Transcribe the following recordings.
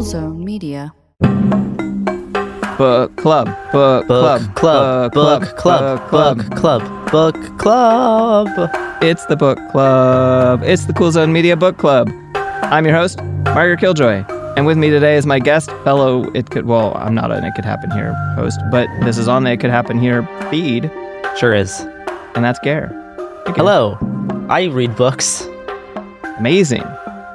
Cool Zone Media. Book club, book, Book club, book club, book club, book club. It's the book club. It's the Cool Zone Media Book Club. I'm your host, Margaret Killjoy, and with me today is my guest, fellow It Could Well, I'm not an It Could Happen Here host, but this is on the It Could Happen Here feed, Sure is. and that's Gare. Gare. Hello. I read books. Amazing.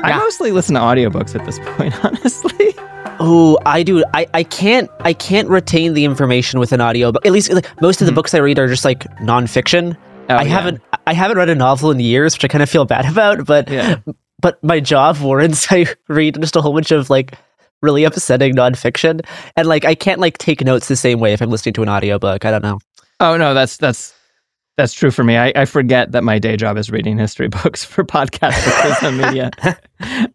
I Yeah. mostly listen to audiobooks at this point, honestly. Oh, I do. I, I can't I can't retain the information with an audio book. At least like, most of the mm-hmm. books I read are just like nonfiction. Oh, I yeah. haven't I haven't read a novel in years, which I kind of feel bad about. But Yeah. but my job warrants I read just a whole bunch of like really upsetting nonfiction, and like I can't like take notes the same way if I'm listening to an audiobook. I don't know. Oh no, that's that's that's true for me. I, I forget that my day job is reading history books for podcasts for Media.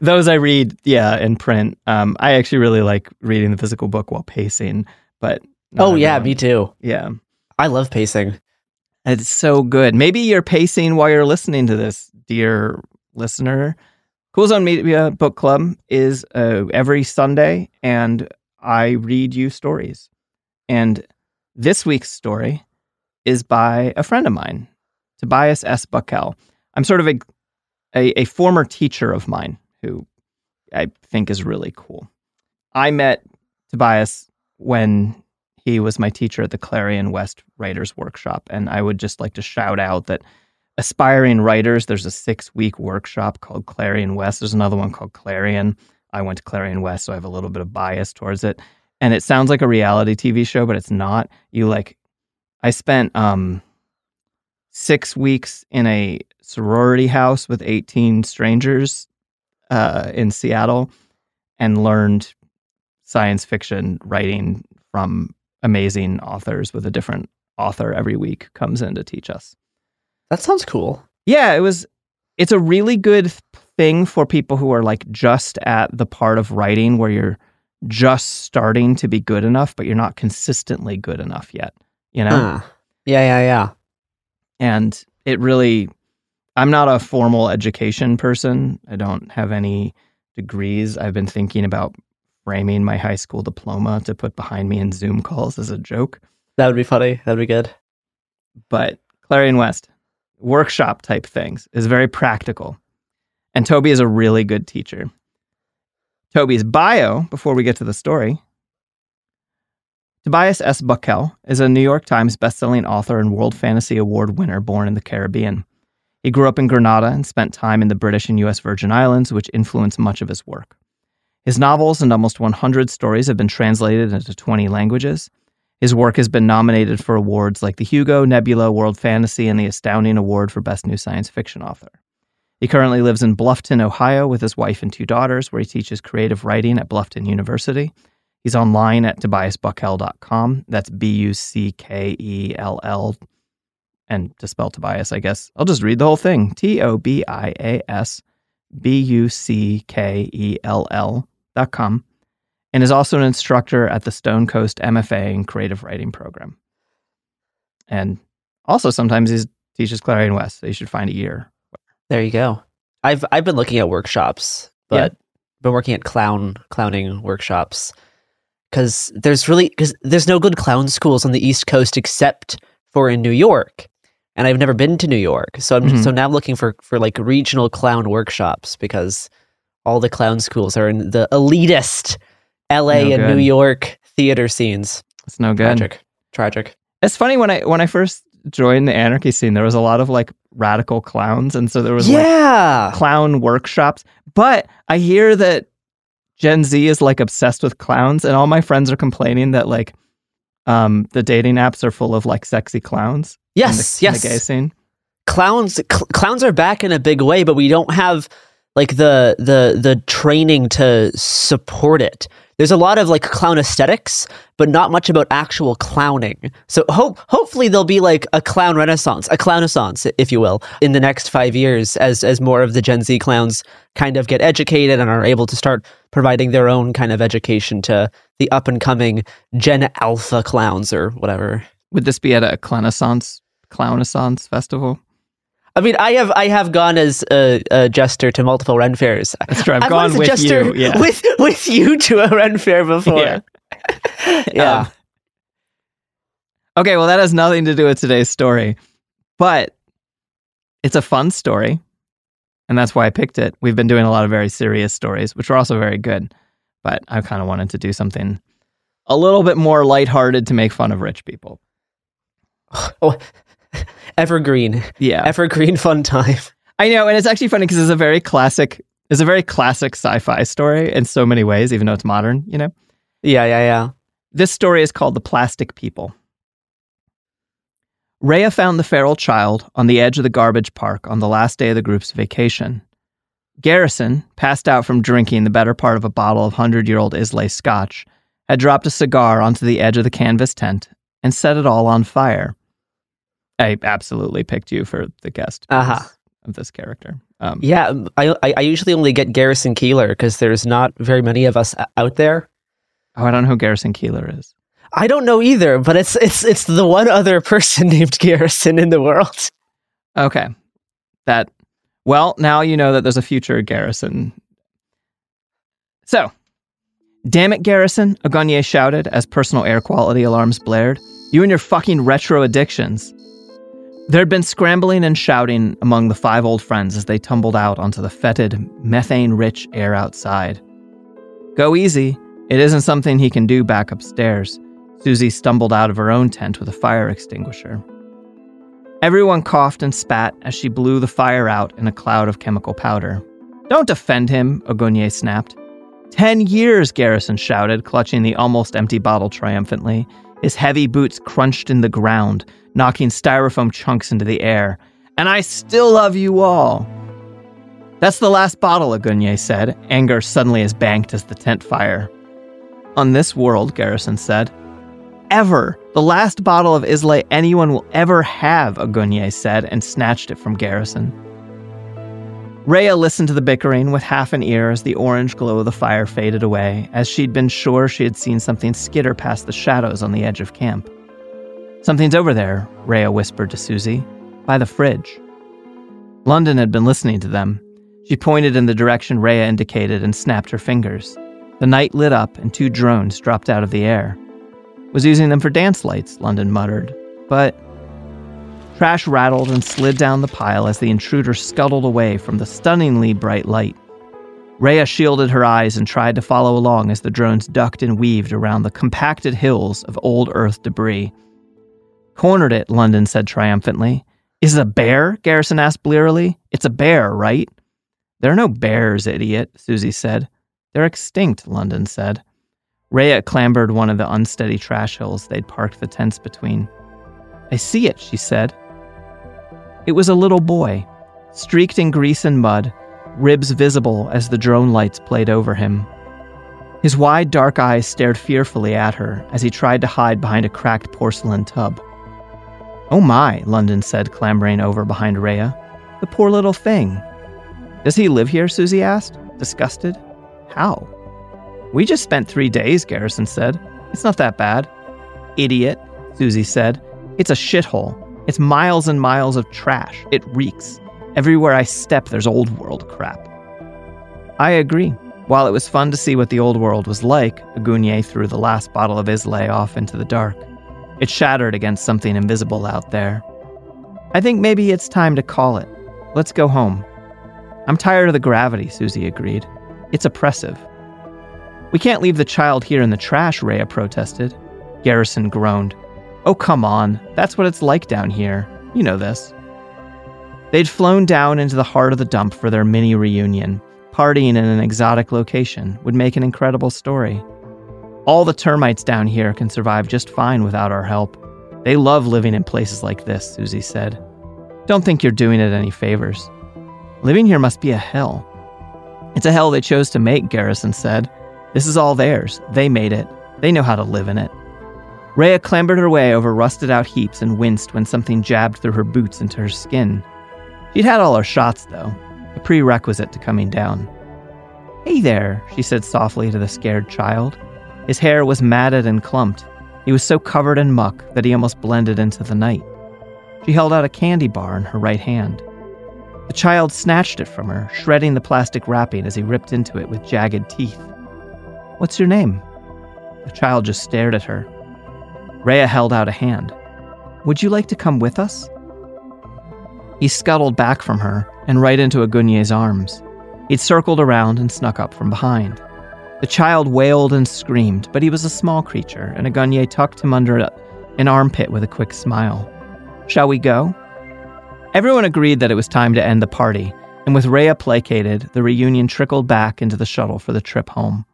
Those I read, yeah, in print. Um, I actually really like reading the physical book while pacing, but oh yeah, me too. Yeah, I love pacing. it's so good. Maybe you're pacing while you're listening to this, dear listener. Cool Zone Media Book Club is uh, every Sunday, and I read you stories. And this week's story is by a friend of mine, Tobias S. Buckell. I'm sort of a, a, a former teacher of mine who I think is really cool. I met Tobias when he was my teacher at the Clarion West Writers Workshop. And I would just like to shout out that aspiring writers, there's a six week workshop called Clarion West. There's another one called Clarion. I went to Clarion West, so I have a little bit of bias towards it. And it sounds like a reality TV show, but it's not. You like, I spent um, six weeks in a sorority house with 18 strangers uh, in Seattle and learned science fiction writing from amazing authors with a different author every week comes in to teach us. That sounds cool. Yeah, it was it's a really good thing for people who are like just at the part of writing where you're just starting to be good enough but you're not consistently good enough yet, you know? Huh. Yeah, yeah, yeah. and it really i'm not a formal education person i don't have any degrees i've been thinking about framing my high school diploma to put behind me in zoom calls as a joke That would be funny. That'd be good. but clarion west workshop type things is very practical and toby is a really good teacher toby's bio before we get to the story Tobias S. Buckell is a New York Times bestselling author and World Fantasy Award winner born in the Caribbean. He grew up in Grenada and spent time in the British and U.S. Virgin Islands, which influenced much of his work. His novels and almost 100 stories have been translated into 20 languages. His work has been nominated for awards like the Hugo, Nebula, World Fantasy, and the Astounding Award for Best New Science Fiction Author. He currently lives in Bluffton, Ohio, with his wife and two daughters, where he teaches creative writing at Bluffton University. He's online at tobiasbuckell.com. That's B U C K E L L. And to spell Tobias, I guess I'll just read the whole thing T O B I A S B U C K E L L dot com. And is also an instructor at the Stonecoast MFA and Creative Writing Program. And also sometimes he teaches Clarion West, so you should find a year. There you go. I've I've been looking at workshops, but been working at clown clowning workshops because there's really because there's no good clown schools on the East Coast except for in New York, and I've never been to New York, so I'm Mhm. so now I'm looking for for like regional clown workshops because all the clown schools are in the elitist L.A. No and good. New York theater scenes. It's no good. Tragic, tragic. It's funny when I when I first joined the anarchy scene, there was a lot of like radical clowns, and so there was like Yeah, clown workshops. But I hear that Gen Z is like obsessed with clowns, and all my friends are complaining that like um the dating apps are full of like sexy clowns. in yes, in yes. the gay scene. clowns cl- clowns are back in a big way but we don't have like the the the training to support it. There's a lot of like clown aesthetics but not much about actual clowning. So hope hopefully there'll be like a clown renaissance a clownaissance if you will in the next 5 years as as more of the gen z clowns kind of get educated and are able to start providing their own kind of education to the up and coming gen alpha clowns or whatever. Would this be at a clownaissance clownaissance festival? I mean, I have I have gone as a, a jester to multiple Ren fairs. That's true. I've I've gone with jester you. Yeah. with with you to a Ren fair before. Yeah. Yeah. Um, okay, well, that has nothing to do with today's story, but it's a fun story. And that's why I picked it. We've been doing a lot of very serious stories, which are also very good. But I kind of wanted to do something a little bit more lighthearted to make fun of rich people. Oh, evergreen, Yeah. evergreen fun time. I know. And it's actually funny because it's a very classic, it's a very classic sci fi story in so many ways, even though it's modern, you know? Yeah, yeah, yeah. This story is called The Plastic People. Rhea found the feral child on the edge of the garbage park on the last day of the group's vacation. Garrison, passed out from drinking the better part of a bottle of 100 year old Islay scotch, had dropped a cigar onto the edge of the canvas tent and set it all on fire. I absolutely picked you for the guest of Uh-huh. this- of this character. Um, Yeah, um, I I, usually only get Garrison Keillor because there's not very many of us out there. Oh, I don't know who Garrison Keillor is. I don't know either, but it's it's it's the one other person named Garrison in the world. Okay. That well, now you know that there's a future Garrison. So, damn it, Garrison, Agonye shouted as personal air quality alarms blared. You and your fucking retro addictions. There'd been scrambling and shouting among the five old friends as they tumbled out onto the fetid, methane rich air outside. Go easy. It isn't something he can do back upstairs. Susie stumbled out of her own tent with a fire extinguisher. Everyone coughed and spat as she blew the fire out in a cloud of chemical powder. Don't defend him, Ogonye snapped. Ten years, Garrison shouted, clutching the almost empty bottle triumphantly. His heavy boots crunched in the ground, knocking styrofoam chunks into the air. And I still love you all. That's the last bottle, Agunye said, anger suddenly as banked as the tent fire. On this world, Garrison said, ever. The last bottle of Islay anyone will ever have, Agunye said, and snatched it from Garrison. Rhea listened to the bickering with half an ear as the orange glow of the fire faded away, as she'd been sure she had seen something skitter past the shadows on the edge of camp. Something's over there, Rhea whispered to Susie, by the fridge. London had been listening to them. She pointed in the direction Rhea indicated and snapped her fingers. The night lit up and two drones dropped out of the air. Was using them for dance lights, London muttered. But trash rattled and slid down the pile as the intruder scuttled away from the stunningly bright light. Rhea shielded her eyes and tried to follow along as the drones ducked and weaved around the compacted hills of old Earth debris. Cornered it, London said triumphantly. Is it a bear? Garrison asked blearily. It's a bear, right? There are no bears, idiot, Susie said. They're extinct, London said. Rhea clambered one of the unsteady trash hills they'd parked the tents between. I see it, she said. It was a little boy, streaked in grease and mud, ribs visible as the drone lights played over him. His wide, dark eyes stared fearfully at her as he tried to hide behind a cracked porcelain tub. Oh my, London said, clambering over behind Rhea. The poor little thing. Does he live here? Susie asked, disgusted. How? We just spent three days, Garrison said. It's not that bad. Idiot, Susie said. It's a shithole. It's miles and miles of trash. It reeks. Everywhere I step, there's old world crap. I agree. While it was fun to see what the old world was like, Agunye threw the last bottle of Islay off into the dark. It shattered against something invisible out there. I think maybe it's time to call it. Let's go home. I'm tired of the gravity, Susie agreed. It's oppressive. We can't leave the child here in the trash, Rhea protested. Garrison groaned. Oh, come on. That's what it's like down here. You know this. They'd flown down into the heart of the dump for their mini reunion. Partying in an exotic location would make an incredible story. All the termites down here can survive just fine without our help. They love living in places like this, Susie said. Don't think you're doing it any favors. Living here must be a hell. It's a hell they chose to make, Garrison said. This is all theirs. They made it. They know how to live in it. Rhea clambered her way over rusted out heaps and winced when something jabbed through her boots into her skin. She'd had all her shots, though, a prerequisite to coming down. Hey there, she said softly to the scared child. His hair was matted and clumped. He was so covered in muck that he almost blended into the night. She held out a candy bar in her right hand. The child snatched it from her, shredding the plastic wrapping as he ripped into it with jagged teeth. What's your name? The child just stared at her. Rhea held out a hand. Would you like to come with us? He scuttled back from her and right into Agunye's arms. He'd circled around and snuck up from behind. The child wailed and screamed, but he was a small creature, and Agunye tucked him under an armpit with a quick smile. Shall we go? Everyone agreed that it was time to end the party, and with Rhea placated, the reunion trickled back into the shuttle for the trip home.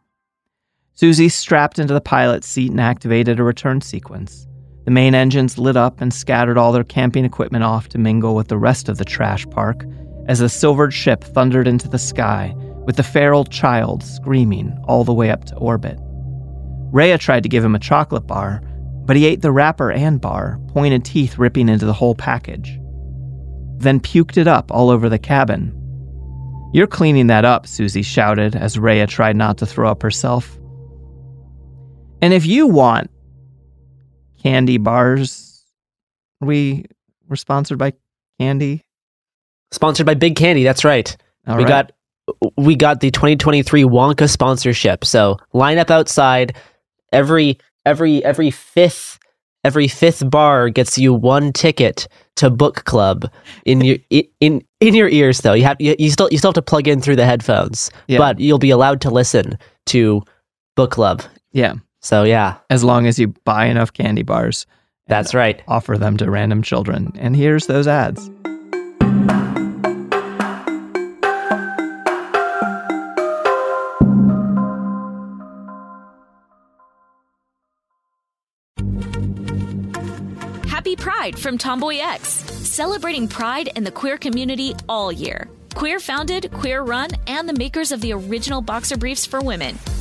Susie strapped into the pilot's seat and activated a return sequence. The main engines lit up and scattered all their camping equipment off to mingle with the rest of the trash park as the silvered ship thundered into the sky with the feral child screaming all the way up to orbit. Rhea tried to give him a chocolate bar, but he ate the wrapper and bar, pointed teeth ripping into the whole package. Then puked it up all over the cabin. You're cleaning that up, Susie shouted as Rhea tried not to throw up herself. And if you want candy bars, we were sponsored by Candy. Sponsored by Big Candy. That's right. All we right. got we got the 2023 Wonka sponsorship. So line up outside. Every every every fifth every fifth bar gets you one ticket to book club in your in in your ears though. You have you, you still you still have to plug in through the headphones, Yeah. but you'll be allowed to listen to book club. yeah, So yeah, as long as you buy enough candy bars, that's right. offer them to random children. And here's those ads. Happy Pride from Tomboy X, celebrating pride and the queer community all year. Queer founded, queer run, and the makers of the original boxer briefs for women,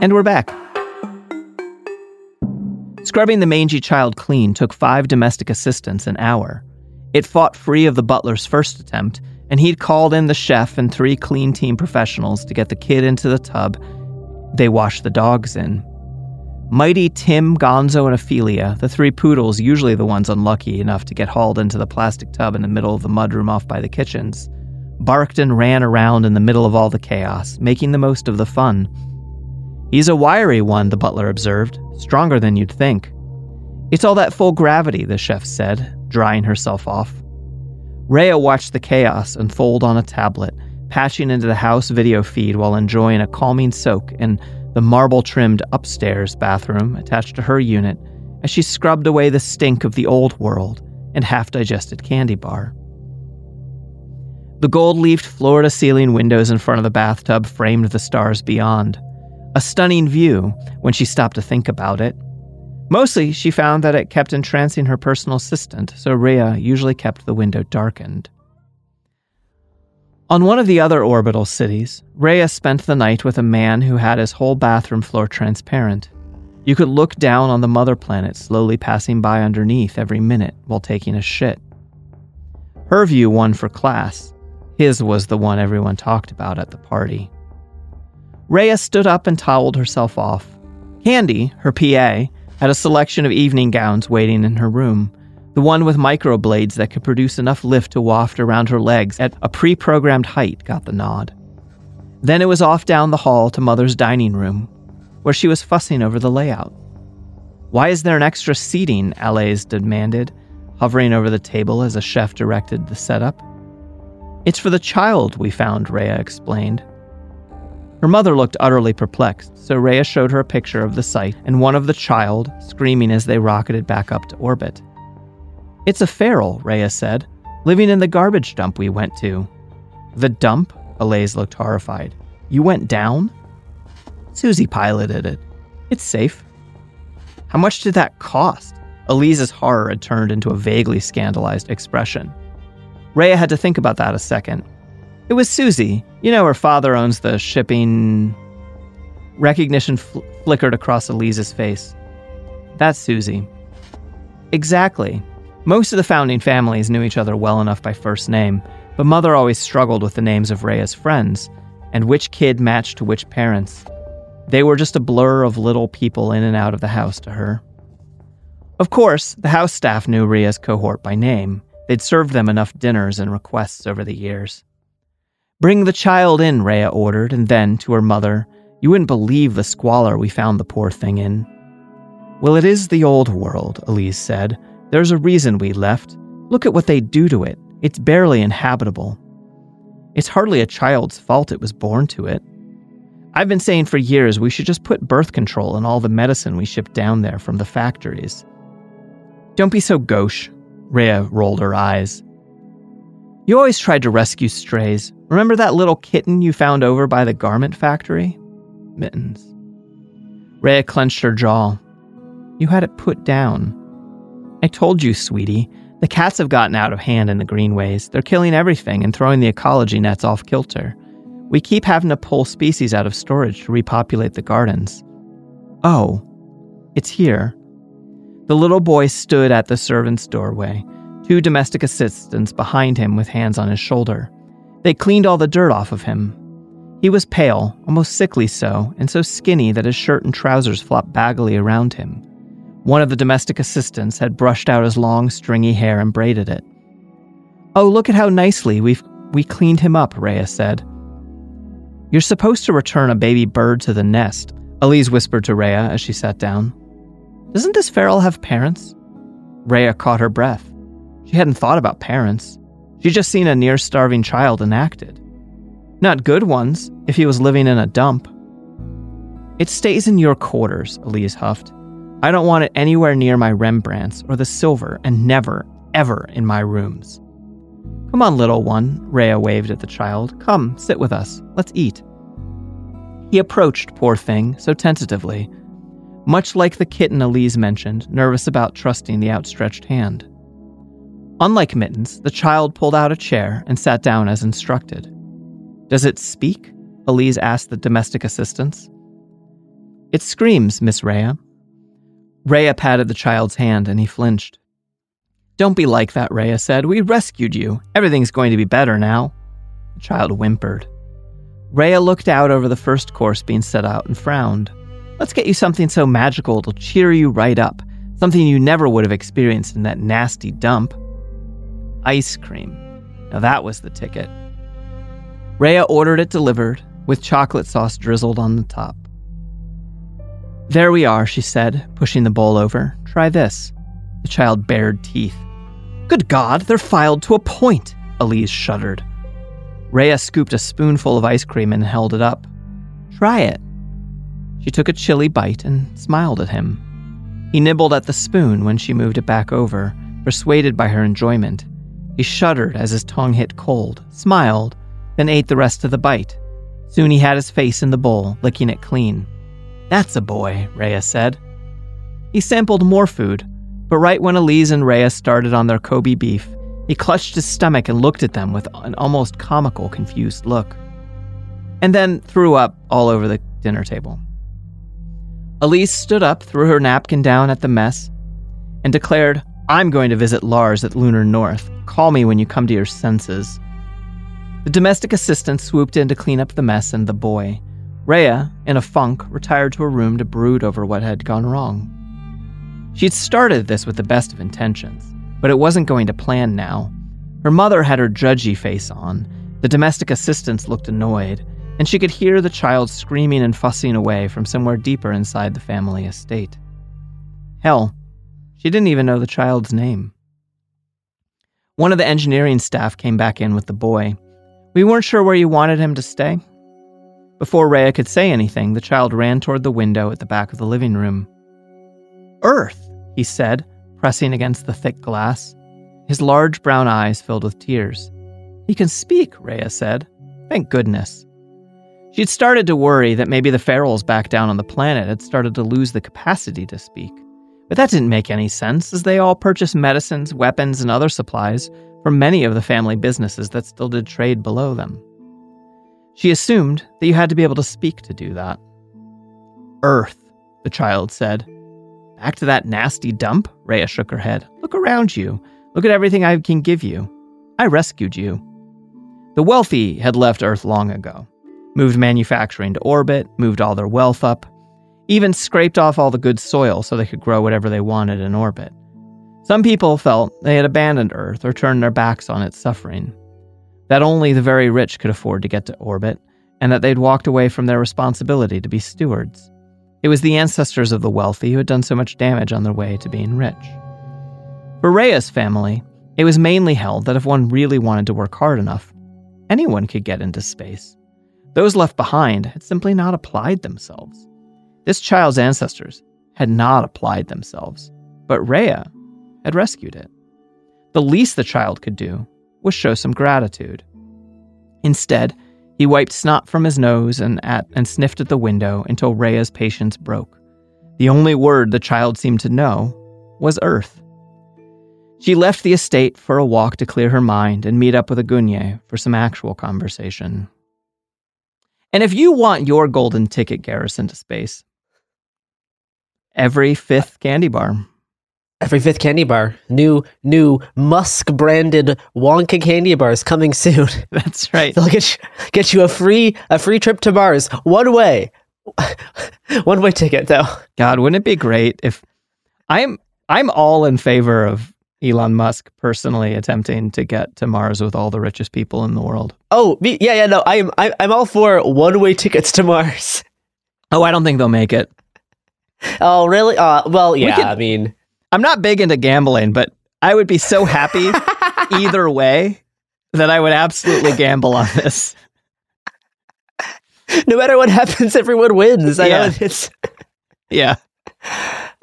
And we're back. Scrubbing the mangy child clean took five domestic assistants an hour. It fought free of the butler's first attempt, and he'd called in the chef and three clean team professionals to get the kid into the tub they washed the dogs in. Mighty Tim, Gonzo, and Ophelia, the three poodles, usually the ones unlucky enough to get hauled into the plastic tub in the middle of the mudroom off by the kitchens, barked and ran around in the middle of all the chaos, making the most of the fun. He's a wiry one, the butler observed, stronger than you'd think. It's all that full gravity, the chef said, drying herself off. Rhea watched the chaos unfold on a tablet, patching into the house video feed while enjoying a calming soak in the marble trimmed upstairs bathroom attached to her unit as she scrubbed away the stink of the old world and half digested candy bar. The gold leafed to ceiling windows in front of the bathtub framed the stars beyond. A stunning view when she stopped to think about it. Mostly, she found that it kept entrancing her personal assistant, so Rhea usually kept the window darkened. On one of the other orbital cities, Rhea spent the night with a man who had his whole bathroom floor transparent. You could look down on the mother planet slowly passing by underneath every minute while taking a shit. Her view won for class. His was the one everyone talked about at the party. Rhea stood up and toweled herself off. Candy, her PA, had a selection of evening gowns waiting in her room. The one with microblades that could produce enough lift to waft around her legs at a pre programmed height got the nod. Then it was off down the hall to Mother's dining room, where she was fussing over the layout. Why is there an extra seating? Allays demanded, hovering over the table as a chef directed the setup. It's for the child, we found, Rhea explained. Her mother looked utterly perplexed, so Rhea showed her a picture of the site and one of the child screaming as they rocketed back up to orbit. It's a feral, Rhea said, living in the garbage dump we went to. The dump? Alaise looked horrified. You went down? Susie piloted it. It's safe. How much did that cost? Elise's horror had turned into a vaguely scandalized expression. Rhea had to think about that a second. It was Susie. You know, her father owns the shipping. Recognition fl- flickered across Elise's face. That's Susie. Exactly. Most of the founding families knew each other well enough by first name, but Mother always struggled with the names of Rhea's friends and which kid matched to which parents. They were just a blur of little people in and out of the house to her. Of course, the house staff knew Rhea's cohort by name. They'd served them enough dinners and requests over the years. Bring the child in, Rhea ordered, and then, to her mother, You wouldn't believe the squalor we found the poor thing in. Well, it is the old world, Elise said. There's a reason we left. Look at what they do to it. It's barely inhabitable. It's hardly a child's fault it was born to it. I've been saying for years we should just put birth control in all the medicine we ship down there from the factories. Don't be so gauche, Rhea rolled her eyes. You always tried to rescue strays. Remember that little kitten you found over by the garment factory? Mittens. Rhea clenched her jaw. You had it put down. I told you, sweetie. The cats have gotten out of hand in the greenways. They're killing everything and throwing the ecology nets off kilter. We keep having to pull species out of storage to repopulate the gardens. Oh, it's here. The little boy stood at the servant's doorway, two domestic assistants behind him with hands on his shoulder. They cleaned all the dirt off of him. He was pale, almost sickly so, and so skinny that his shirt and trousers flopped baggily around him. One of the domestic assistants had brushed out his long, stringy hair and braided it. Oh, look at how nicely we've we cleaned him up, Rhea said. You're supposed to return a baby bird to the nest, Elise whispered to Rhea as she sat down. Doesn't this feral have parents? Rhea caught her breath. She hadn't thought about parents. She'd just seen a near starving child enacted. Not good ones, if he was living in a dump. It stays in your quarters, Elise huffed. I don't want it anywhere near my Rembrandts or the silver, and never, ever in my rooms. Come on, little one, Rhea waved at the child. Come, sit with us. Let's eat. He approached, poor thing, so tentatively, much like the kitten Elise mentioned, nervous about trusting the outstretched hand. Unlike Mittens, the child pulled out a chair and sat down as instructed. Does it speak? Elise asked the domestic assistants. It screams, Miss Rhea. Rhea patted the child's hand and he flinched. Don't be like that, Rhea said. We rescued you. Everything's going to be better now. The child whimpered. Rhea looked out over the first course being set out and frowned. Let's get you something so magical it'll cheer you right up, something you never would have experienced in that nasty dump. Ice cream. Now that was the ticket. Rhea ordered it delivered, with chocolate sauce drizzled on the top. There we are, she said, pushing the bowl over. Try this. The child bared teeth. Good God, they're filed to a point, Elise shuddered. Rhea scooped a spoonful of ice cream and held it up. Try it. She took a chilly bite and smiled at him. He nibbled at the spoon when she moved it back over, persuaded by her enjoyment. He shuddered as his tongue hit cold, smiled, then ate the rest of the bite. Soon he had his face in the bowl, licking it clean. That's a boy, Rhea said. He sampled more food, but right when Elise and Rhea started on their Kobe beef, he clutched his stomach and looked at them with an almost comical, confused look. And then threw up all over the dinner table. Elise stood up, threw her napkin down at the mess, and declared, I'm going to visit Lars at Lunar North. Call me when you come to your senses. The domestic assistant swooped in to clean up the mess and the boy. Rhea, in a funk, retired to her room to brood over what had gone wrong. She'd started this with the best of intentions but it wasn't going to plan now. Her mother had her judgy face on, the domestic assistants looked annoyed, and she could hear the child screaming and fussing away from somewhere deeper inside the family estate. Hell, she didn't even know the child's name. One of the engineering staff came back in with the boy. We weren't sure where you wanted him to stay. Before Rhea could say anything, the child ran toward the window at the back of the living room. Earth, he said, pressing against the thick glass, his large brown eyes filled with tears. He can speak, Rhea said. Thank goodness. She'd started to worry that maybe the ferals back down on the planet had started to lose the capacity to speak. But that didn't make any sense, as they all purchased medicines, weapons, and other supplies from many of the family businesses that still did trade below them. She assumed that you had to be able to speak to do that. Earth, the child said. Back to that nasty dump? Rhea shook her head. Look around you. Look at everything I can give you. I rescued you. The wealthy had left Earth long ago, moved manufacturing to orbit, moved all their wealth up, even scraped off all the good soil so they could grow whatever they wanted in orbit. Some people felt they had abandoned Earth or turned their backs on its suffering, that only the very rich could afford to get to orbit, and that they'd walked away from their responsibility to be stewards. It was the ancestors of the wealthy who had done so much damage on their way to being rich. For Rhea's family, it was mainly held that if one really wanted to work hard enough, anyone could get into space. Those left behind had simply not applied themselves. This child's ancestors had not applied themselves, but Rhea had rescued it. The least the child could do was show some gratitude. Instead, he wiped snot from his nose and, at, and sniffed at the window until Rhea's patience broke. The only word the child seemed to know was Earth. She left the estate for a walk to clear her mind and meet up with Agunye for some actual conversation. And if you want your golden ticket, Garrison, to space, every fifth candy bar Every fifth candy bar, new new Musk branded Wonka candy bars coming soon. That's right. They'll get you, get you a free a free trip to Mars one way, one way ticket though. God, wouldn't it be great if I'm I'm all in favor of Elon Musk personally attempting to get to Mars with all the richest people in the world. Oh, me, yeah, yeah, no, I'm I'm all for one-way tickets to Mars. Oh, I don't think they'll make it. Oh, really? Uh, well, yeah. could- I mean, I'm not big into gambling, but I would be so happy either way that I would absolutely gamble on this. no matter what happens, everyone wins. I Yeah. know it's. Yeah.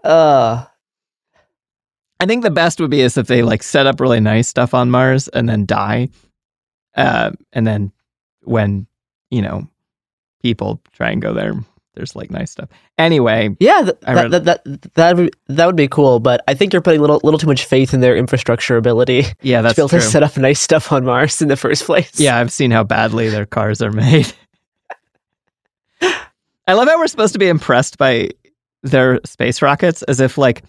Uh, I think the best would be is if they like set up really nice stuff on Mars and then die. Uh, and then when, you know, people try and go there, there's like nice stuff. Anyway, yeah, th- that, that that that would that would be cool. But I think you're putting a little little too much faith in their infrastructure ability yeah, to that's be able true. to set up nice stuff on Mars in the first place. Yeah, I've seen how badly their cars are made. I love how we're supposed to be impressed by their space rockets as if like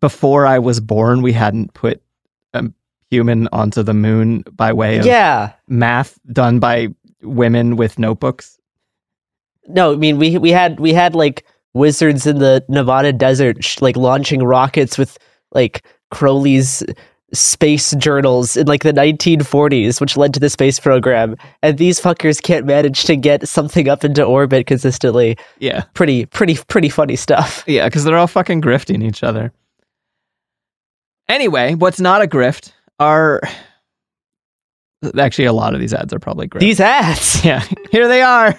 before I was born we hadn't put a human onto the moon by way of yeah. math done by women with notebooks. No, I mean we we had we had like wizards in the Nevada desert sh- like launching rockets with like Crowley's space journals in like the 1940s, which led to the space program. And these fuckers can't manage to get something up into orbit consistently. Yeah. Pretty pretty pretty funny stuff. Yeah, because they're all fucking grifting each other. Anyway, what's not a grift are actually a lot of these ads are probably grift. These ads. yeah, here they are.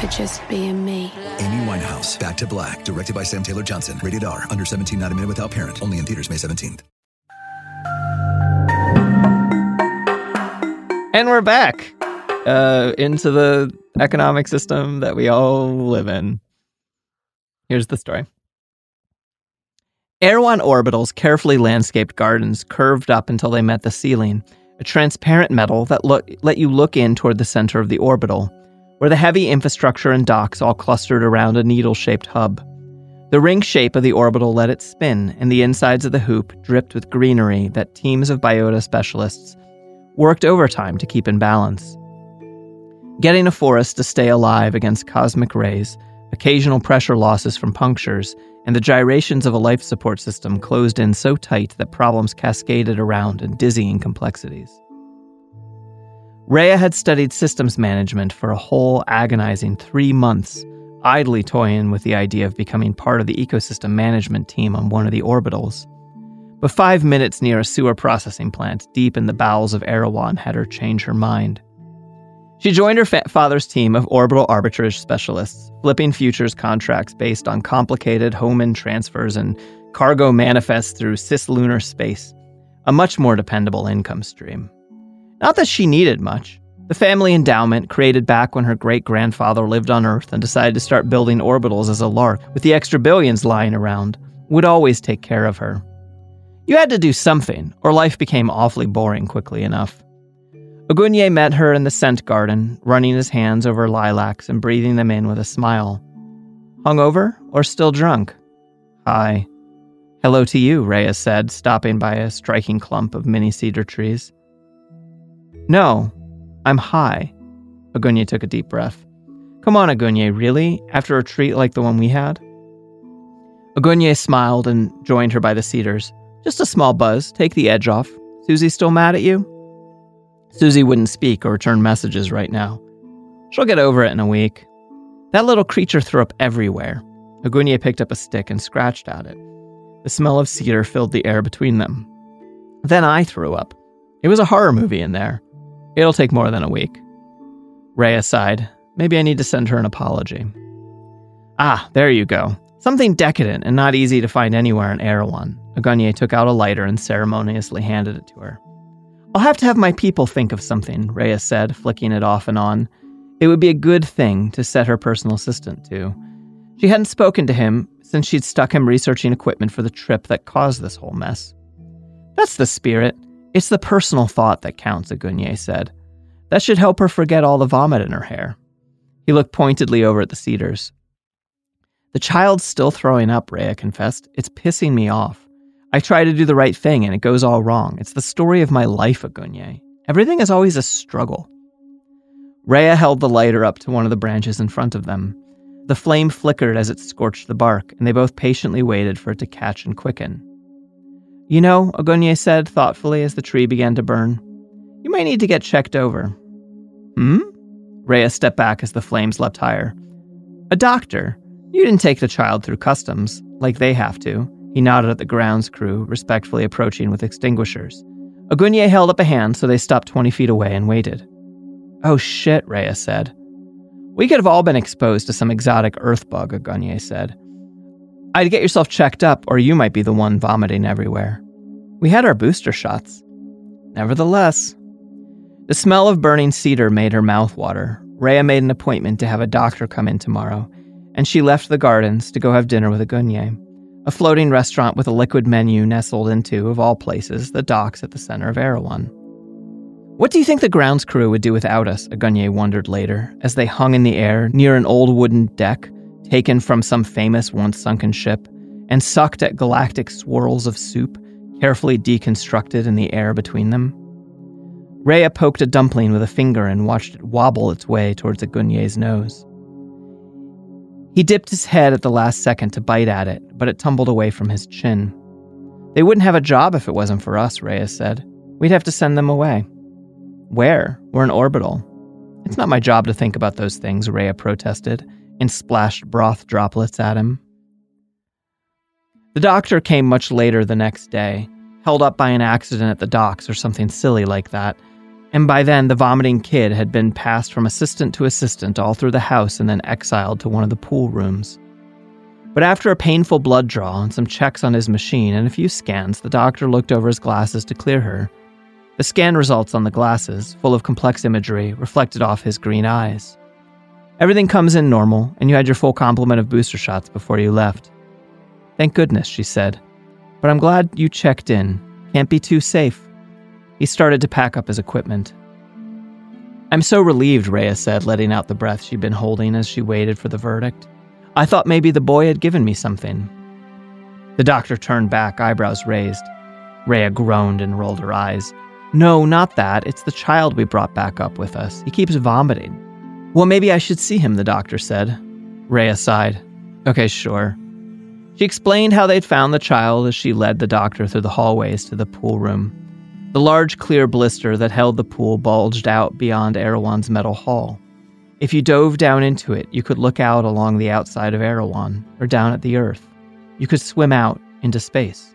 for just being me. Amy Winehouse, Back to Black, directed by Sam Taylor Johnson. Rated R, under 17, not a minute without parent. Only in theaters May 17th. And we're back uh, into the economic system that we all live in. Here's the story Erewhon Orbital's carefully landscaped gardens curved up until they met the ceiling, a transparent metal that look, let you look in toward the center of the orbital, where the heavy infrastructure and docks all clustered around a needle shaped hub. The ring shape of the orbital let it spin, and the insides of the hoop dripped with greenery that teams of biota specialists worked overtime to keep in balance. Getting a forest to stay alive against cosmic rays, occasional pressure losses from punctures, and the gyrations of a life support system closed in so tight that problems cascaded around in dizzying complexities. Rhea had studied systems management for a whole agonizing three months, idly toying with the idea of becoming part of the ecosystem management team on one of the orbitals. But five minutes near a sewer processing plant deep in the bowels of Erewhon had her change her mind. She joined her fa- father's team of orbital arbitrage specialists, flipping futures contracts based on complicated Hohmann transfers and cargo manifests through cislunar space, a much more dependable income stream. Not that she needed much. The family endowment, created back when her great grandfather lived on Earth and decided to start building orbitals as a lark with the extra billions lying around, would always take care of her. You had to do something, or life became awfully boring quickly enough. Ogunye met her in the scent garden, running his hands over lilacs and breathing them in with a smile. Hungover or still drunk? Hi. Hello to you, Rhea said, stopping by a striking clump of mini cedar trees. No, I'm high. Ogunye took a deep breath. Come on, Ogunye, really? After a treat like the one we had? Ogunye smiled and joined her by the cedars. Just a small buzz, take the edge off. Susie still mad at you? Susie wouldn't speak or return messages right now. She'll get over it in a week. That little creature threw up everywhere. Ogunye picked up a stick and scratched at it. The smell of cedar filled the air between them. Then I threw up. It was a horror movie in there. It'll take more than a week. Rhea sighed. Maybe I need to send her an apology. Ah, there you go. Something decadent and not easy to find anywhere in Erewhon. Ogunye took out a lighter and ceremoniously handed it to her. I'll have to have my people think of something, Rhea said, flicking it off and on. It would be a good thing to set her personal assistant to. She hadn't spoken to him since she'd stuck him researching equipment for the trip that caused this whole mess. That's the spirit. It's the personal thought that counts, Ogunye said. That should help her forget all the vomit in her hair. He looked pointedly over at the cedars. The child's still throwing up, Rhea confessed. It's pissing me off. I try to do the right thing and it goes all wrong. It's the story of my life, Ogunye. Everything is always a struggle. Rhea held the lighter up to one of the branches in front of them. The flame flickered as it scorched the bark, and they both patiently waited for it to catch and quicken. You know, Ogunye said thoughtfully as the tree began to burn, you might need to get checked over. Hmm? Rhea stepped back as the flames leapt higher. A doctor. You didn't take the child through customs, like they have to. He nodded at the grounds crew, respectfully approaching with extinguishers. Ogunye held up a hand so they stopped 20 feet away and waited. Oh shit, Rhea said. We could have all been exposed to some exotic earth bug, Ogunye said. I'd get yourself checked up, or you might be the one vomiting everywhere. We had our booster shots. Nevertheless, the smell of burning cedar made her mouth water. Rhea made an appointment to have a doctor come in tomorrow, and she left the gardens to go have dinner with Ogunye, a floating restaurant with a liquid menu nestled into, of all places, the docks at the center of Erewhon. What do you think the grounds crew would do without us? Ogunye wondered later, as they hung in the air near an old wooden deck taken from some famous once sunken ship and sucked at galactic swirls of soup carefully deconstructed in the air between them. Rhea poked a dumpling with a finger and watched it wobble its way towards Ogunye's nose. He dipped his head at the last second to bite at it, but it tumbled away from his chin. They wouldn't have a job if it wasn't for us, Rhea said. We'd have to send them away. Where? We're an orbital. It's not my job to think about those things, Rhea protested, and splashed broth droplets at him. The doctor came much later the next day, held up by an accident at the docks or something silly like that, and by then, the vomiting kid had been passed from assistant to assistant all through the house and then exiled to one of the pool rooms. But after a painful blood draw and some checks on his machine and a few scans, the doctor looked over his glasses to clear her. The scan results on the glasses, full of complex imagery, reflected off his green eyes. Everything comes in normal, and you had your full complement of booster shots before you left. Thank goodness, she said. But I'm glad you checked in. Can't be too safe. He started to pack up his equipment. I'm so relieved, Rhea said, letting out the breath she'd been holding as she waited for the verdict. I thought maybe the boy had given me something. The doctor turned back, eyebrows raised. Rhea groaned and rolled her eyes. No, not that. It's the child we brought back up with us. He keeps vomiting. Well, maybe I should see him, the doctor said. Rhea sighed. Okay, sure. She explained how they'd found the child as she led the doctor through the hallways to the pool room. The large clear blister that held the pool bulged out beyond Erewhon's metal hull. If you dove down into it, you could look out along the outside of Erewhon, or down at the Earth. You could swim out into space.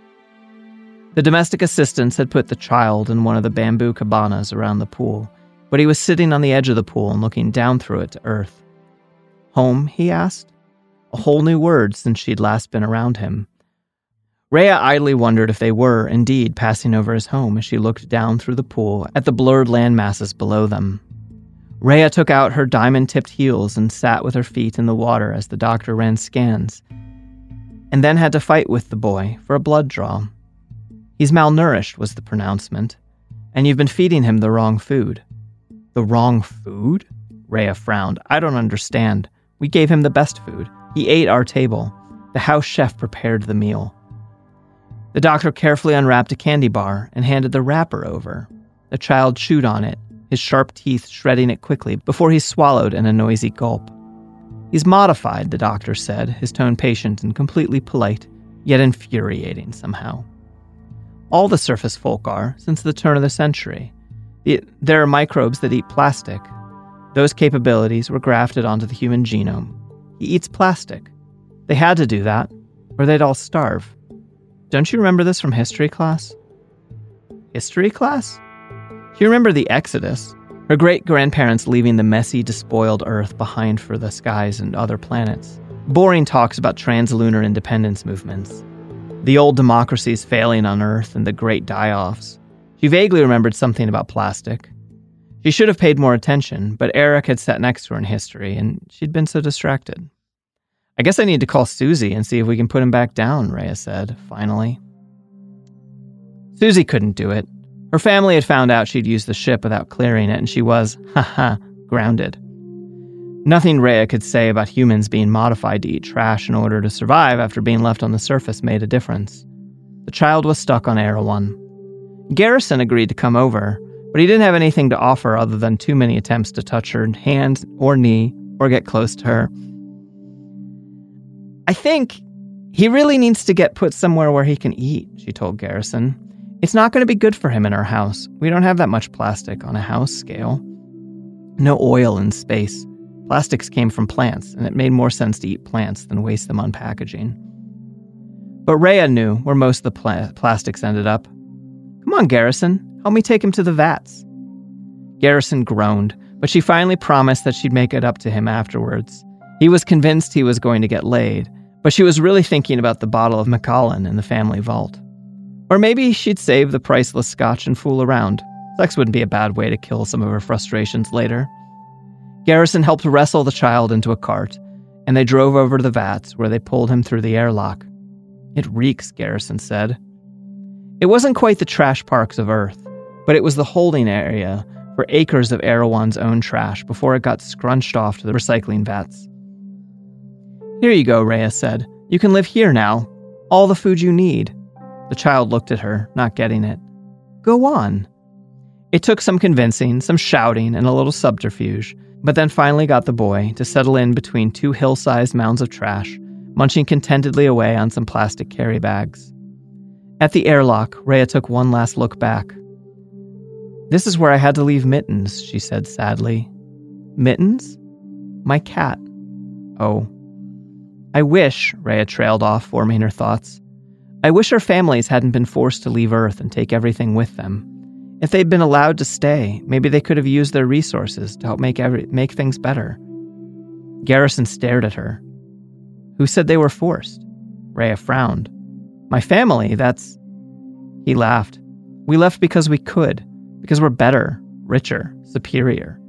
The domestic assistants had put the child in one of the bamboo cabanas around the pool, but he was sitting on the edge of the pool and looking down through it to Earth. Home, he asked? A whole new word since she'd last been around him. Rhea idly wondered if they were, indeed, passing over his home as she looked down through the pool at the blurred landmasses below them. Rhea took out her diamond tipped heels and sat with her feet in the water as the doctor ran scans, and then had to fight with the boy for a blood draw. He's malnourished, was the pronouncement, and you've been feeding him the wrong food. The wrong food? Rhea frowned. I don't understand. We gave him the best food. He ate our table. The house chef prepared the meal. The doctor carefully unwrapped a candy bar and handed the wrapper over. The child chewed on it his sharp teeth shredding it quickly before he swallowed in a noisy gulp. He's modified, the doctor said, his tone patient and completely polite, yet infuriating somehow. All the surface folk are, since the turn of the century. There are microbes that eat plastic. Those capabilities were grafted onto the human genome. He eats plastic. They had to do that, or they'd all starve. Don't you remember this from history class? History class? You remember the Exodus, her great grandparents leaving the messy, despoiled Earth behind for the skies and other planets. Boring talks about translunar independence movements. The old democracies failing on Earth and the great die offs. She vaguely remembered something about plastic. She should have paid more attention, but Eric had sat next to her in history, and she'd been so distracted. I guess I need to call Susie and see if we can put him back down, Rhea said, finally. Susie couldn't do it. Her family had found out she'd used the ship without clearing it, and she was, haha, grounded. Nothing Rhea could say about humans being modified to eat trash in order to survive after being left on the surface made a difference. The child was stuck on Erewhon. Garrison agreed to come over, but he didn't have anything to offer other than too many attempts to touch her hand or knee or get close to her. I think he really needs to get put somewhere where he can eat, she told Garrison. It's not going to be good for him in our house. We don't have that much plastic on a house scale. No oil in space. Plastics came from plants, and it made more sense to eat plants than waste them on packaging. But Rhea knew where most of the pla- plastics ended up. Come on, Garrison, help me take him to the vats. Garrison groaned, but she finally promised that she'd make it up to him afterwards. He was convinced he was going to get laid, but she was really thinking about the bottle of Macallan in the family vault. Or maybe she'd save the priceless scotch and fool around. Sex wouldn't be a bad way to kill some of her frustrations later. Garrison helped wrestle the child into a cart, and they drove over to the vats where they pulled him through the airlock. It reeks, Garrison said. It wasn't quite the trash parks of Earth, but it was the holding area for acres of Erewhon's own trash before it got scrunched off to the recycling vats. Here you go, Rhea said. You can live here now. All the food you need. The child looked at her, not getting it. Go on. It took some convincing, some shouting, and a little subterfuge, but then finally got the boy to settle in between two hill sized mounds of trash, munching contentedly away on some plastic carry bags. At the airlock, Rhea took one last look back. This is where I had to leave Mittens, she said sadly. Mittens? My cat. Oh. I wish, Rhea trailed off, forming her thoughts. I wish our families hadn't been forced to leave Earth and take everything with them. If they'd been allowed to stay, maybe they could have used their resources to help make, every, make things better. Garrison stared at her. Who said they were forced? Rhea frowned. My family, that's. He laughed. We left because we could, because we're better, richer, superior.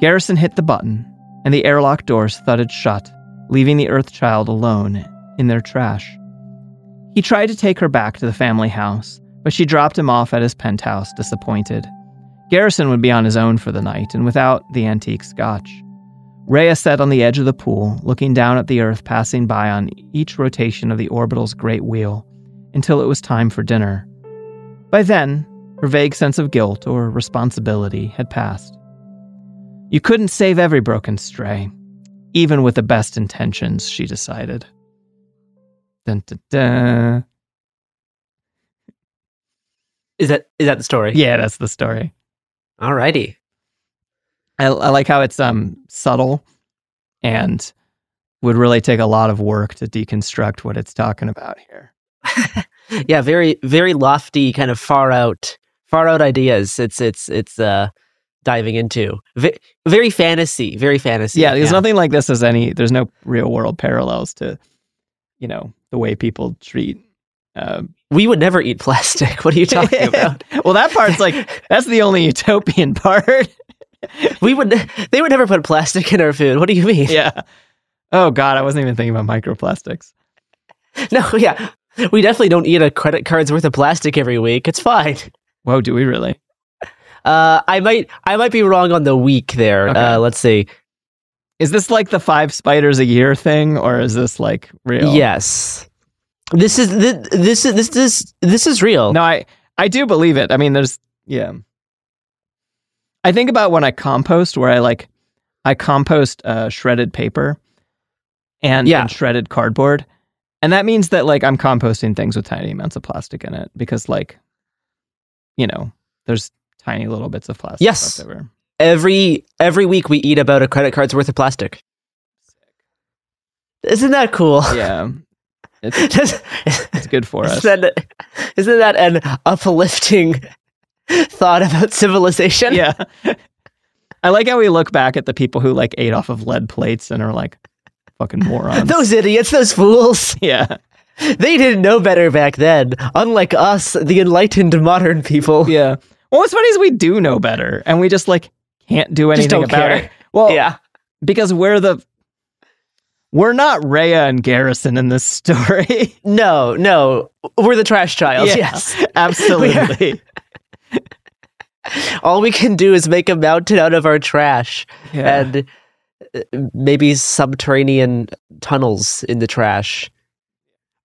Garrison hit the button, and the airlock doors thudded shut, leaving the Earth child alone in their trash. He tried to take her back to the family house, but she dropped him off at his penthouse, disappointed. Garrison would be on his own for the night and without the antique scotch. Rhea sat on the edge of the pool, looking down at the Earth passing by on each rotation of the orbital's great wheel, until it was time for dinner. By then, her vague sense of guilt or responsibility had passed. You couldn't save every broken stray, even with the best intentions, she decided. Dun, dun, dun. Is that is that the story? Yeah, that's the story. Alrighty. I, I like how it's um subtle and would really take a lot of work to deconstruct what it's talking about here. yeah, very very lofty, kind of far out far out ideas. It's it's it's uh diving into. V- very fantasy, very fantasy. Yeah, there's nothing like this as any. There's no real world parallels to, you know, the way people treat. Uh, we would never eat plastic. What are you talking about? well, that part's like that's the only utopian part. We would. They would never put plastic in our food. What do you mean? Yeah. Oh God, I wasn't even thinking about microplastics. No, yeah, we definitely don't eat a credit card's worth of plastic every week. It's fine. Whoa, do we really? Uh, I might, I might be wrong on the week there. Okay. Uh, let's see. Is this like the five spiders a year thing, or is this like real? Yes. This is this, this is this is this is real. No, I I do believe it. I mean, there's yeah. I think about when I compost, where I like I compost uh, shredded paper and, yeah. and shredded cardboard, and that means that like I'm composting things with tiny amounts of plastic in it because like, you know, there's tiny little bits of plastic. Yes. Every every week we eat about a credit card's worth of plastic. Isn't that cool? Yeah. It's, it's good for us. Isn't that, isn't that an uplifting thought about civilization? Yeah. I like how we look back at the people who like ate off of lead plates and are like fucking morons. those idiots, those fools. Yeah. They didn't know better back then, unlike us, the enlightened modern people. Yeah. Well, what's funny is we do know better and we just like can't do anything about care. it. Well, yeah. Because we're the we're not Rhea and Garrison in this story. No, no. We're the trash child. Yes. Absolutely. All we can do is make a mountain out of our trash yeah. and uh, maybe subterranean tunnels in the trash.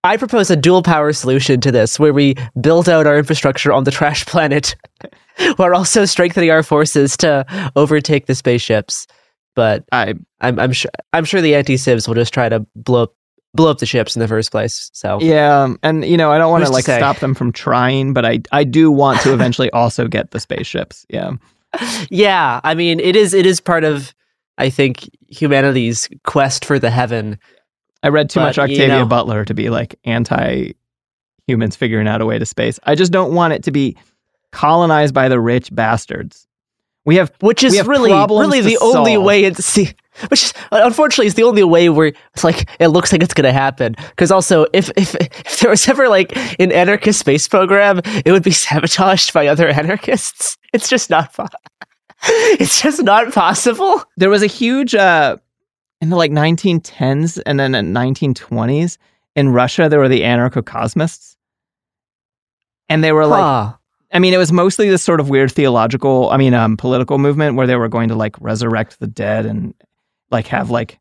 I propose a dual power solution to this where we build out our infrastructure on the trash planet while also strengthening our forces to overtake the spaceships but I, I'm, I'm sure I'm sure the anti civs will just try to blow up blow up the ships in the first place. So yeah, um, and you know I don't want to like stop them from trying, but I I do want to eventually also get the spaceships. Yeah, yeah. I mean, it is it is part of I think humanity's quest for the heaven. I read too but, much Octavia you know, Butler to be like anti humans figuring out a way to space. I just don't want it to be colonized by the rich bastards. We have which is have really really the solve. only way it's see which is, unfortunately is the only way where it's like it looks like it's going to happen. Because also if, if if there was ever like an anarchist space program it would be sabotaged by other anarchists. It's just not it's just not possible. There was a huge uh in the like 1910s and then in 1920s in russia there were the anarcho-cosmists. And they were like huh. I mean, it was mostly this sort of weird theological, I mean, um, political movement where they were going to like resurrect the dead and like have like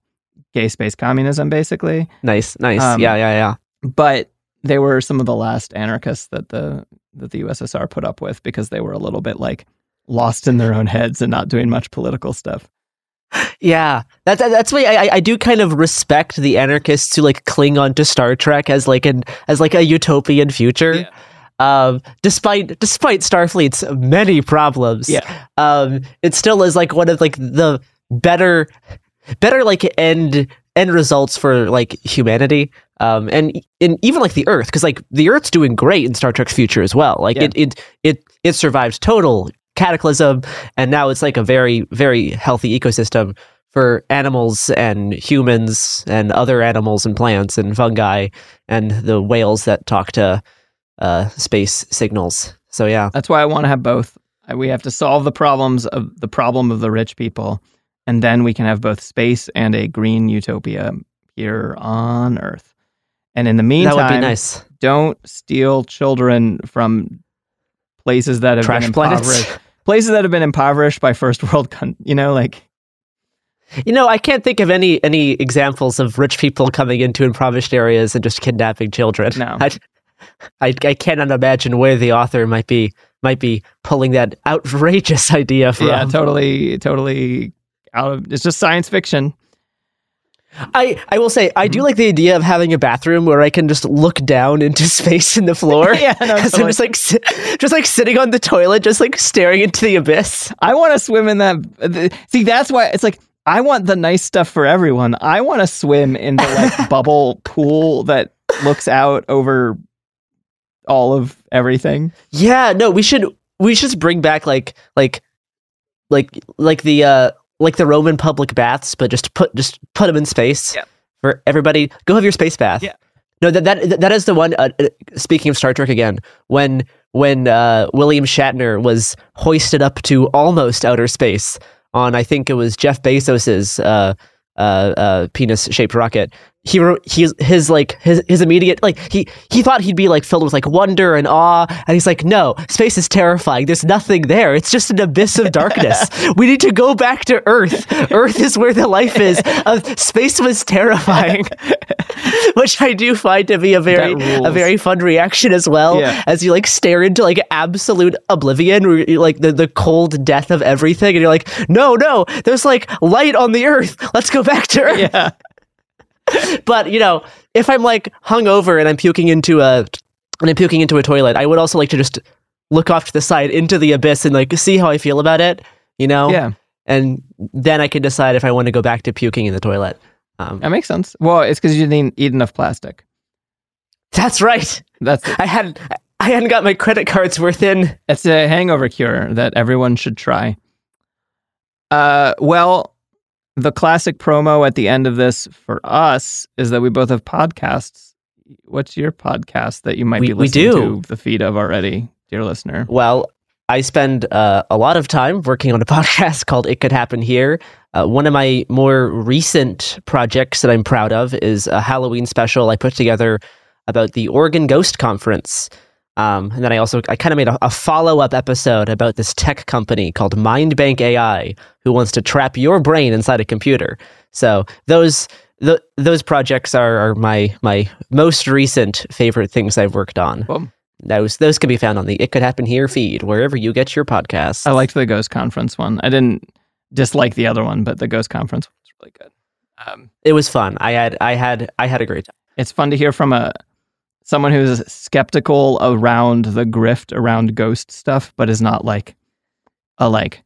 gay space communism, basically. Nice, nice. Um, yeah, yeah, yeah. But they were some of the last anarchists that the that the USSR put up with because they were a little bit like lost in their own heads and not doing much political stuff. Yeah, that's that's why I I do kind of respect the anarchists who like cling on to Star Trek as like an as like a utopian future. Yeah um, despite despite Starfleet's many problems, yeah, um, it still is like one of like the better better like end end results for like humanity um and and even like the earth because like the earth's doing great in star trek's future as well like yeah. it, it it it survived total cataclysm and now it's like a very very healthy ecosystem for animals and humans and other animals and plants and fungi and the whales that talk to uh, space signals. So yeah, that's why I want to have both. We have to solve the problems of the problem of the rich people, and then we can have both space and a green utopia here on Earth. And in the meantime, that would be nice. Don't steal children from places that have Trash been impoverished. Planets. Places that have been impoverished by first world, con- you know, like you know, I can't think of any any examples of rich people coming into impoverished areas and just kidnapping children. No, I, I, I cannot imagine where the author might be might be pulling that outrageous idea from. Yeah, totally, totally out of. It's just science fiction. I, I will say I do mm-hmm. like the idea of having a bathroom where I can just look down into space in the floor. yeah, no, totally. I'm just like just like sitting on the toilet, just like staring into the abyss. I want to swim in that. See, that's why it's like I want the nice stuff for everyone. I want to swim in the like bubble pool that looks out over all of everything. Yeah, no, we should we should bring back like like like like the uh like the Roman public baths, but just put just put them in space Yeah. for everybody. Go have your space bath. Yeah. No, that that that is the one. Uh, uh, speaking of Star Trek again, when when uh, William Shatner was hoisted up to almost outer space on, I think it was Jeff Bezos's uh, uh, uh, penis-shaped rocket. He wrote he's his like his his immediate like he he thought he'd be like filled with like wonder and awe, and he's like, no, space is terrifying. There's nothing there. It's just an abyss of darkness. we need to go back to Earth. Earth is where the life is. Uh, space was terrifying, which I do find to be a very a very fun reaction as well. Yeah. As you like stare into like absolute oblivion, like the the cold death of everything, and you're like, no, no, there's like light on the Earth. Let's go back to Earth Yeah. But you know, if I'm like hungover and I'm puking into a and I'm puking into a toilet, I would also like to just look off to the side into the abyss and like see how I feel about it. You know, Yeah. and then I can decide if I want to go back to puking in the toilet. Um, That makes sense. Well, it's because you didn't eat enough plastic. that's right. That's it. I hadn't I hadn't got my credit cards worth in. It's a hangover cure that everyone should try. Uh, well, the classic promo at the end of this for us is that we both have podcasts. What's your podcast that you might We- be we listening do. to the feed of already, dear listener? Well, I spend uh, a lot of time working on a podcast called It Could Happen Here. Uh, one of my more recent projects that I'm proud of is a Halloween special I put together about the Oregon Ghost Conference. Um, and then I also I kind of made a, a follow up episode about this tech company called Mindbank AI, who wants to trap your brain inside a computer. So those th- those projects are, are my my most recent favorite things I've worked on. Those those can be found on the It Could Happen Here feed, wherever you get your podcasts. I liked the Ghost Conference one. I didn't dislike the other one, but the Ghost Conference was really good. Um, it was fun. I had I had I had a great time. it's fun to hear from a someone who's skeptical around the grift around ghost stuff, but is not like a like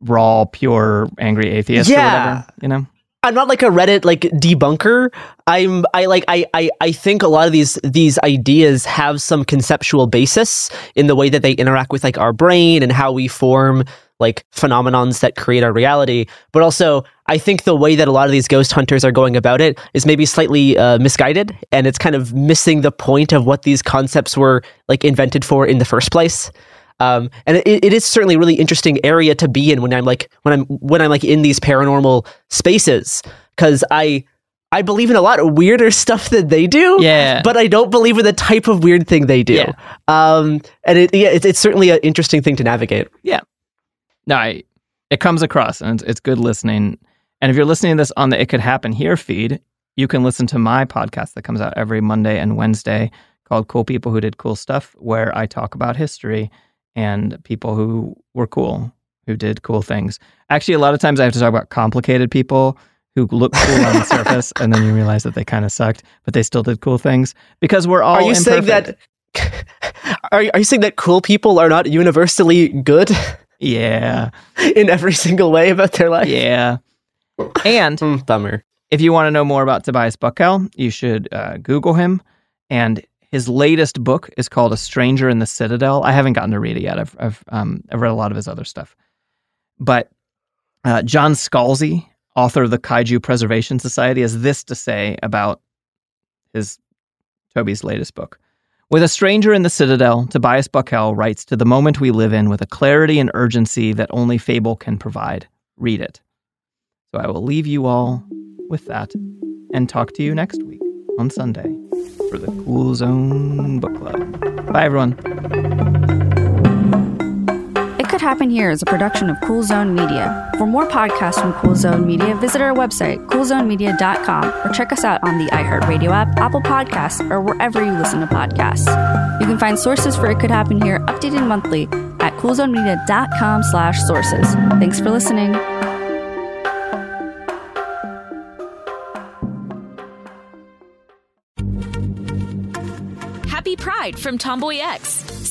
raw, pure, angry atheist or Yeah. whatever. You know? I'm not like a Reddit like debunker. I'm I like I, I I think a lot of these these ideas have some conceptual basis in the way that they interact with like our brain and how we form like phenomenons that create our reality. But also, I think the way that a lot of these ghost hunters are going about it is maybe slightly uh, misguided, and it's kind of missing the point of what these concepts were like invented for in the first place. Um, and it, it is certainly a really interesting area to be in when I'm like when I'm when I'm like in these paranormal spaces because I I believe in a lot of weirder stuff than they do. Yeah. but I don't believe in the type of weird thing they do. Yeah. Um, and it yeah, it's, it's certainly an interesting thing to navigate. No, I, it comes across and it's, it's good listening. And if you're listening to this on the It Could Happen Here feed, you can listen to my podcast that comes out every Monday and Wednesday called Cool People Who Did Cool Stuff, where I talk about history and people who were cool, who did cool things. Actually, a lot of times I have to talk about complicated people who look cool on the surface and then you realize that they kind of sucked, but they still did cool things because we're all are you saying that? Are, are you saying that cool people are not universally good Yeah. in every single way about their life? Yeah. And Hmm, bummer. if you want to know more about Tobias Buckell, you should uh, Google him. And his latest book is called A Stranger in the Citadel. I haven't gotten to read it yet. I've I've, um, I've read a lot of his other stuff. But uh, John Scalzi, author of the Kaiju Preservation Society, has this to say about his Toby's latest book. With A Stranger in the Citadel, Tobias Buckell writes to the moment we live in with a clarity and urgency that only fable can provide. Read it. So I will leave you all with that and talk to you next week on Sunday for the Cool Zone Book Club. Bye, everyone. It Could Happen Here is a production of Cool Zone Media. For more podcasts from Cool Zone Media, visit our website, coolzonemedia.com, or check us out on the iHeartRadio app, Apple Podcasts, or wherever you listen to podcasts. You can find sources for It Could Happen Here updated monthly at coolzonemedia.com slash sources. Thanks for listening. Happy Pride from Tomboy X,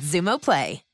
Xumo Play.